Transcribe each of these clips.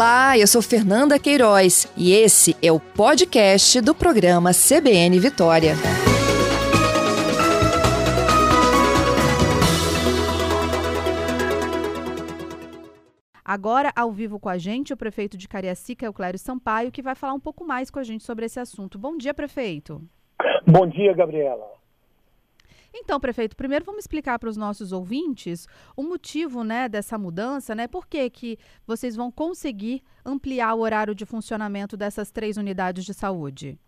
Olá, eu sou Fernanda Queiroz e esse é o podcast do programa CBN Vitória. Agora, ao vivo com a gente, o prefeito de Cariacica, Euclério Sampaio, que vai falar um pouco mais com a gente sobre esse assunto. Bom dia, prefeito. Bom dia, Gabriela. Então, prefeito, primeiro vamos explicar para os nossos ouvintes o motivo né, dessa mudança, né? Por que, que vocês vão conseguir ampliar o horário de funcionamento dessas três unidades de saúde?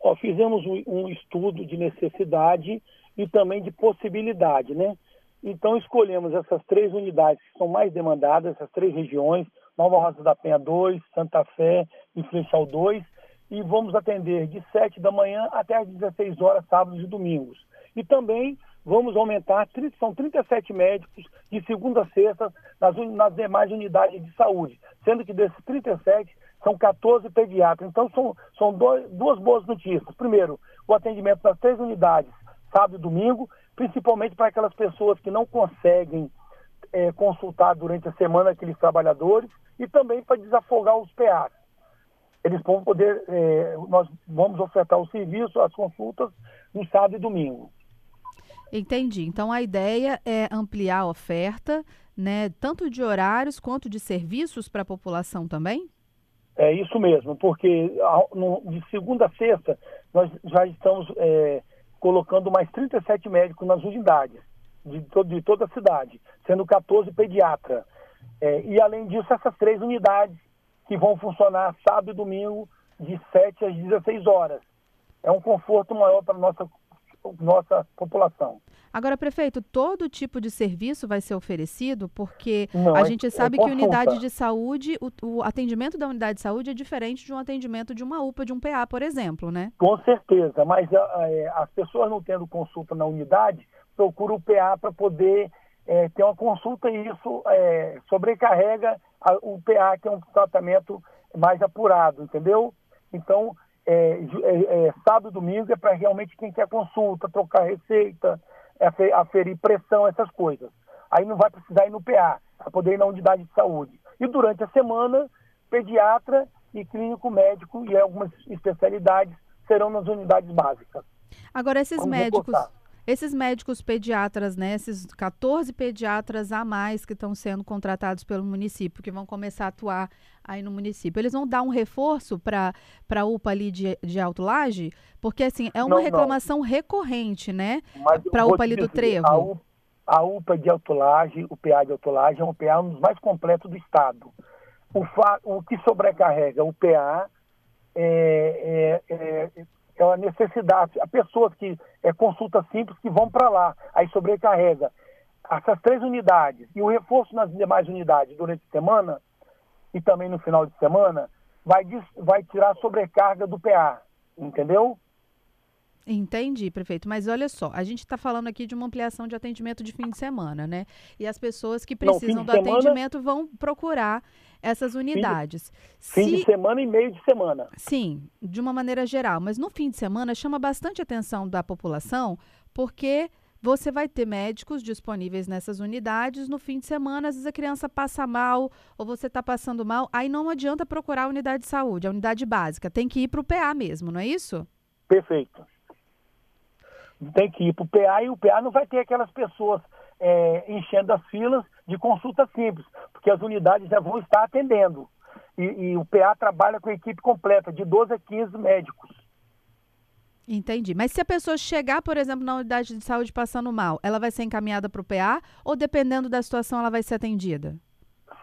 Ó, fizemos um, estudo de necessidade e também de possibilidade, né? Então escolhemos essas três unidades que são mais demandadas, essas três regiões, Nova Rosa da Penha 2, Santa Fé e Flechal 2, e vamos atender de 7 da manhã até as 16 horas, sábados e domingos. E também vamos aumentar, são 37 médicos de segunda a sexta nas, nas demais unidades de saúde, sendo que desses 37 são 14 pediatras. Então são, são dois, duas boas notícias. Primeiro, o atendimento nas três unidades, sábado e domingo, principalmente para aquelas pessoas que não conseguem é, consultar durante a semana aqueles trabalhadores e também para desafogar os PAs. Eles vão poder, é, nós vamos ofertar o serviço, as consultas no sábado e domingo. Entendi. Então a ideia é ampliar a oferta, né, tanto de horários quanto de serviços para a população também? É isso mesmo, porque de segunda a sexta nós já estamos é, colocando mais 37 médicos nas unidades de, de toda a cidade, sendo 14 pediatra. É, e além disso, essas três unidades que vão funcionar sábado e domingo de 7 às 16 horas. É um conforto maior para a nossa, nossa população. Agora, prefeito, todo tipo de serviço vai ser oferecido? Porque Não, a gente é, sabe é que unidade de saúde, o, o, atendimento da unidade de saúde é diferente de um atendimento de uma UPA, de um PA, por exemplo, né? Com certeza, mas é, as pessoas não tendo consulta na unidade, procuram o PA para poder é, ter uma consulta e isso é, sobrecarrega a, o PA, que é um tratamento mais apurado, entendeu? Então, é, é, é sábado e domingo é para realmente quem quer consulta, trocar receita, aferir pressão, essas coisas. Aí não vai precisar ir no PA, para poder ir na unidade de saúde. E durante a semana, pediatra e clínico médico e algumas especialidades serão nas unidades básicas. Agora, esses Vamos médicos. Reportar. Esses médicos pediatras, né, esses 14 pediatras a mais que estão sendo contratados pelo município, que vão começar a atuar aí no município, eles vão dar um reforço para a UPA ali de, de Alto Laje? Porque, assim, é uma não, reclamação não. recorrente, né, para a UPA ali do Trevo. A UPA, a UPA de Alto Laje, o PA de Alto Laje, é um PA um dos mais completos do Estado. O, fa, o que sobrecarrega o PA é, é, é é uma necessidade. Há pessoas que é consulta simples que vão para lá, aí sobrecarrega. Essas três unidades e o reforço nas demais unidades durante a semana e também no final de semana vai, vai tirar a sobrecarga do PA, entendeu? Entendi, prefeito. Mas olha só, a gente está falando aqui de uma ampliação de atendimento de fim de semana, né? E as pessoas que precisam Não, do semana, atendimento vão procurar essas unidades. Fim, de, fim de semana e meio de semana. Sim, de uma maneira geral. Mas no fim de semana chama bastante atenção da população, porque você vai ter médicos disponíveis nessas unidades. No fim de semana, às vezes a criança passa mal ou você está passando mal, aí não adianta procurar a unidade de saúde, a unidade básica. Tem que ir para o PA mesmo, não é isso? Perfeito tem que ir para o PA e o PA não vai ter aquelas pessoas é, enchendo as filas de consulta simples, porque as unidades já vão estar atendendo. E, e, o PA trabalha com equipe completa, de 12 a 15 médicos. Entendi. Mas se a pessoa chegar, por exemplo, na unidade de saúde passando mal, ela vai ser encaminhada para o PA ou, dependendo da situação, ela vai ser atendida?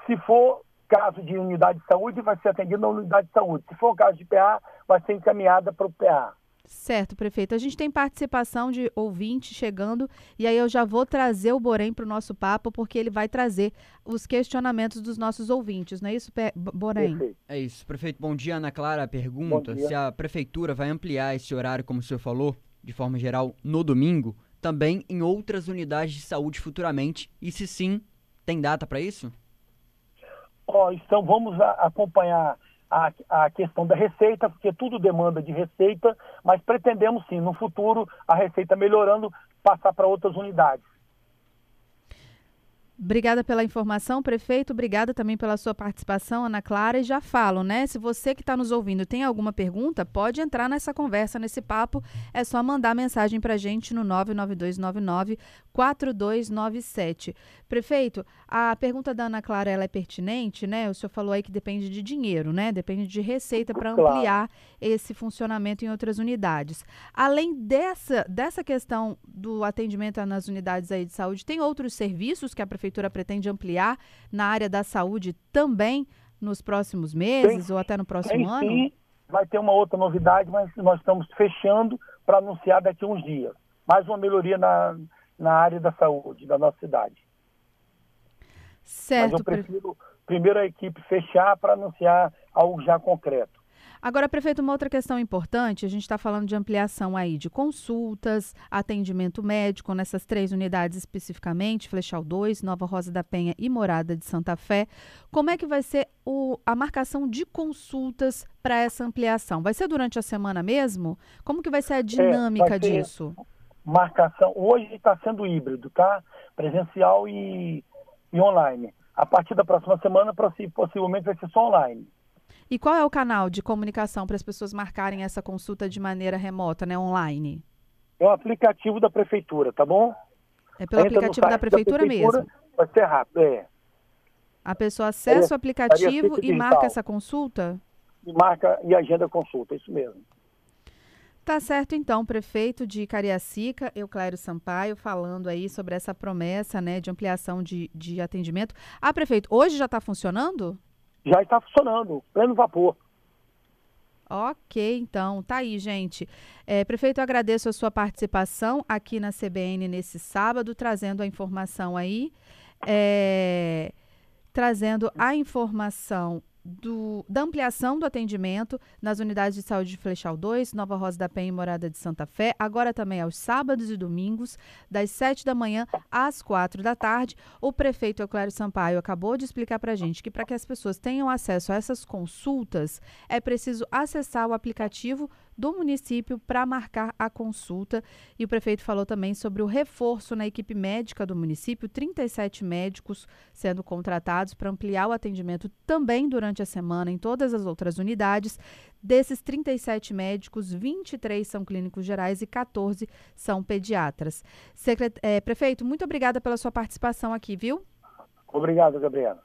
Se for caso de unidade de saúde, vai ser atendida na unidade de saúde. Se for caso de PA, vai ser encaminhada para o PA. Certo, prefeito. A gente tem participação de ouvinte chegando e aí eu já vou trazer o Borém para o nosso papo, porque ele vai trazer os questionamentos dos nossos ouvintes, não é isso, Borém? É isso. Prefeito, bom dia. Ana Clara pergunta se a prefeitura vai ampliar esse horário, como o senhor falou, de forma geral, no domingo, também em outras unidades de saúde futuramente, e se sim, tem data para isso? Ó, oh, então vamos acompanhar a, a questão da receita, porque tudo demanda de receita, mas pretendemos sim, no futuro, a receita melhorando, passar para outras unidades. Obrigada pela informação, prefeito. Obrigada também pela sua participação, Ana Clara. E já falo, né? Se você que está nos ouvindo tem alguma pergunta, pode entrar nessa conversa, nesse papo. É só mandar mensagem para a gente no 99299-4297. Prefeito, a pergunta da Ana Clara ela é pertinente, né? O senhor falou aí que depende de dinheiro, né? Depende de receita para ampliar claro. esse funcionamento em outras unidades. Além dessa, dessa questão do atendimento nas unidades aí de saúde, tem outros serviços que a prefeitura Prefeitura pretende ampliar na área da saúde também nos próximos meses tem, ou até no próximo tem, ano? Sim, vai ter uma outra novidade, mas nós estamos fechando para anunciar daqui a uns dias. Mais uma melhoria na, na área da saúde da nossa cidade. Certo. Mas eu prefiro primeiro a equipe fechar para anunciar algo já concreto. Agora, prefeito, uma outra questão importante, a gente está falando de ampliação aí de consultas, atendimento médico nessas três unidades especificamente, Flechal 2, Nova Rosa da Penha e Morada de Santa Fé. Como é que vai ser o, a marcação de consultas para essa ampliação? Vai ser durante a semana mesmo? Como que vai ser a é, dinâmica é, disso? Marcação, hoje está sendo híbrido, tá? Presencial e, e online. A partir da próxima semana, possivelmente vai ser só online. E qual é o canal de comunicação para as pessoas marcarem essa consulta de maneira remota, né, online? É o aplicativo da prefeitura, tá bom? É pelo Entra aplicativo da prefeitura, da prefeitura, mesmo. Vai ser rápido, é. A pessoa acessa o aplicativo e marca essa consulta? E marca e agenda a consulta, isso mesmo. Tá certo, então, prefeito de Cariacica, Euclério Sampaio, falando aí sobre essa promessa né, de ampliação de, de atendimento. Ah, prefeito, hoje já está funcionando? Já está funcionando, pleno vapor. Ok, então, tá aí, gente. É, prefeito, agradeço a sua participação aqui na CBN nesse sábado, trazendo a informação aí, é, trazendo a informação do, da ampliação do atendimento nas unidades de saúde de Flechal 2, Nova Rosa da Penha e Morada de Santa Fé, agora também aos sábados e domingos, das 7 da manhã às 4 da tarde. O prefeito Euclério Sampaio acabou de explicar para a gente que para que as pessoas tenham acesso a essas consultas, é preciso acessar o aplicativo do município para marcar a consulta. E o prefeito falou também sobre o reforço na equipe médica do município, 37 médicos sendo contratados para ampliar o atendimento também durante a semana em todas as outras unidades. Desses 37 médicos, 23 são clínicos gerais e 14 são pediatras. Secret... É, prefeito, muito obrigada pela sua participação aqui, viu? Obrigado, Gabriela.